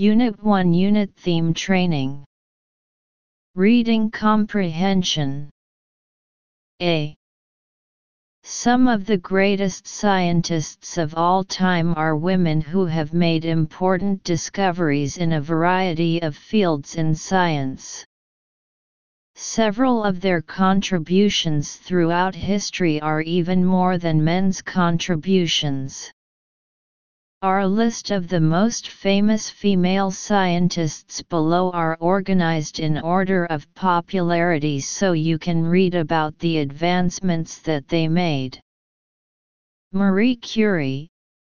Unit 1 Unit Theme Training Reading Comprehension A. Some of the greatest scientists of all time are women who have made important discoveries in a variety of fields in science. Several of their contributions throughout history are even more than men's contributions. Our list of the most famous female scientists below are organized in order of popularity so you can read about the advancements that they made. Marie Curie,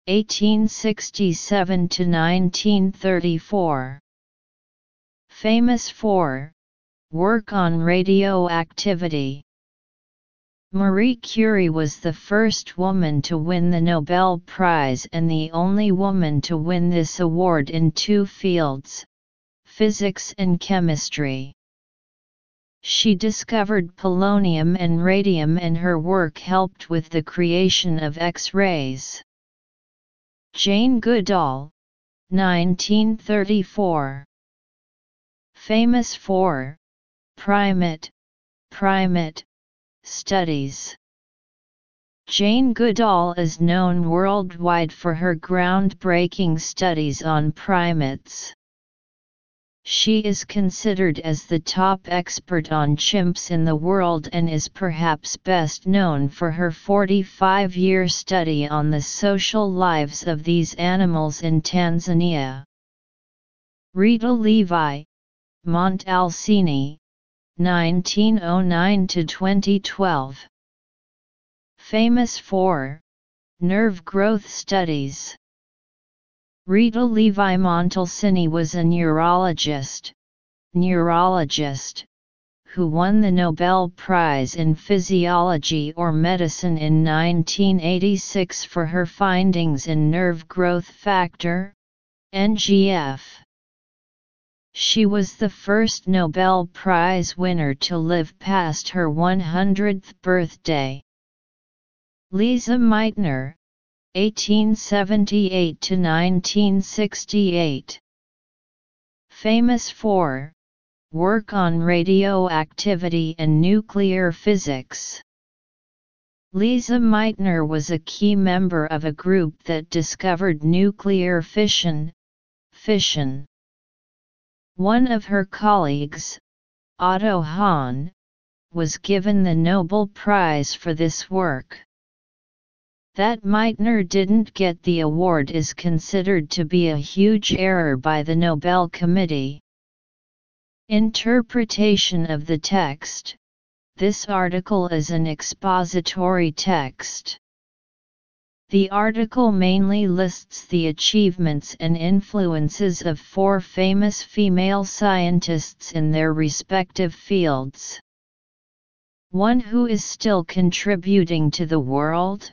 1867 to 1934. Famous for work on radioactivity. Marie Curie was the first woman to win the Nobel Prize and the only woman to win this award in two fields, physics and chemistry. She discovered polonium and radium and her work helped with the creation of X-rays. Jane Goodall, 1934 Famous for Primate, Primate, Studies Jane Goodall is known worldwide for her groundbreaking studies on primates. She is considered as the top expert on chimps in the world and is perhaps best known for her 45-year study on the social lives of these animals in Tanzania. Rita Levi, Montalcini, 1909 to 2012. Famous for nerve growth studies. Rita Levi Montalcini was a neurologist, neurologist, who won the Nobel Prize in Physiology or Medicine in 1986 for her findings in nerve growth factor, NGF. She was the first Nobel Prize winner to live past her 100th birthday. Lise Meitner, 1878 to 1968. Famous for work on radioactivity and nuclear physics. Lise Meitner was a key member of a group that discovered nuclear fission, fission. One of her colleagues, Otto Hahn, was given the Nobel Prize for this work. That Meitner didn't get the award is considered to be a huge error by the Nobel Committee. Interpretation of the text This article is an expository text. The article mainly lists the achievements and influences of four famous female scientists in their respective fields. One who is still contributing to the world?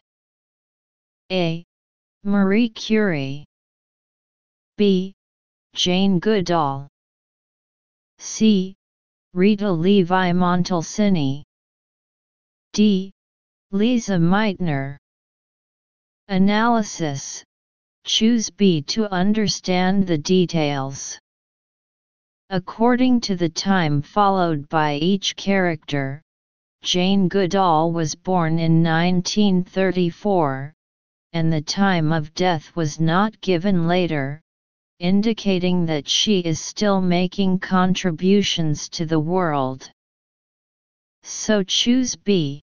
A. Marie Curie B. Jane Goodall C. Rita Levi Montalcini D. Lisa Meitner Analysis Choose B to understand the details. According to the time followed by each character, Jane Goodall was born in 1934, and the time of death was not given later, indicating that she is still making contributions to the world. So choose B.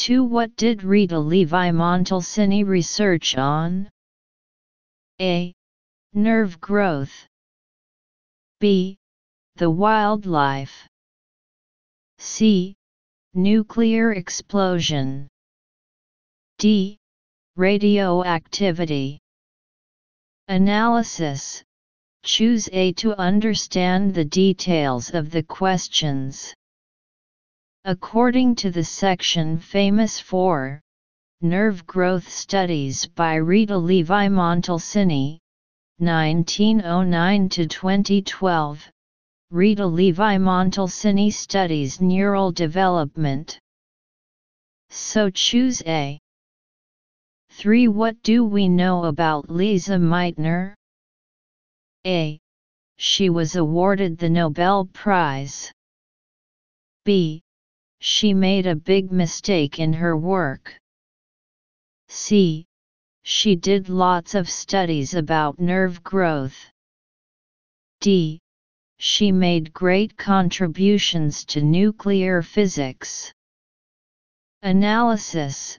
2. What did Rita Levi Montalcini research on? A. Nerve growth. B. The wildlife. C. Nuclear explosion. D. Radioactivity. Analysis Choose A to understand the details of the questions. According to the section famous for Nerve Growth Studies by Rita Levi Montalcini, 1909 to 2012, Rita Levi Montalcini studies neural development. So choose A. 3. What do we know about Lisa Meitner? A. She was awarded the Nobel Prize. B. She made a big mistake in her work. C. She did lots of studies about nerve growth. D. She made great contributions to nuclear physics. Analysis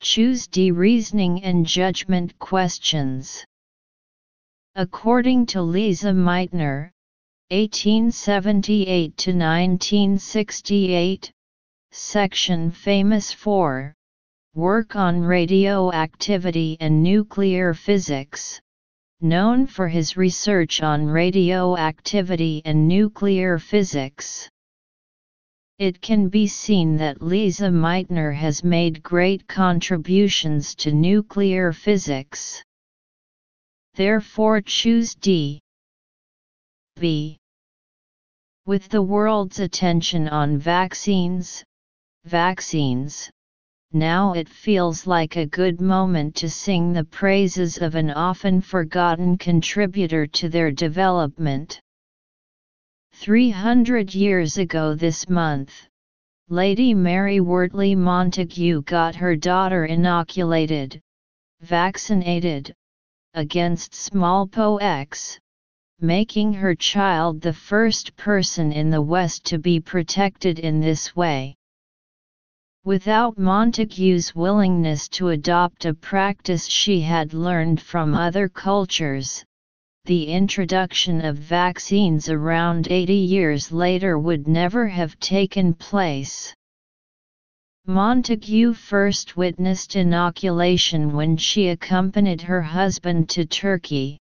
Choose D. Reasoning and judgment questions. According to Lisa Meitner, 1878 to 1968, section famous for work on radioactivity and nuclear physics, known for his research on radioactivity and nuclear physics. It can be seen that Lisa Meitner has made great contributions to nuclear physics. Therefore choose D. B. With the world's attention on vaccines, vaccines, now it feels like a good moment to sing the praises of an often forgotten contributor to their development. 300 years ago this month, Lady Mary Wortley Montagu got her daughter inoculated, vaccinated, against smallpox, making her child the first person in the West to be protected in this way. Without Montagu's willingness to adopt a practice she had learned from other cultures, the introduction of vaccines around 80 years later would never have taken place. Montagu first witnessed inoculation when she accompanied her husband to Turkey.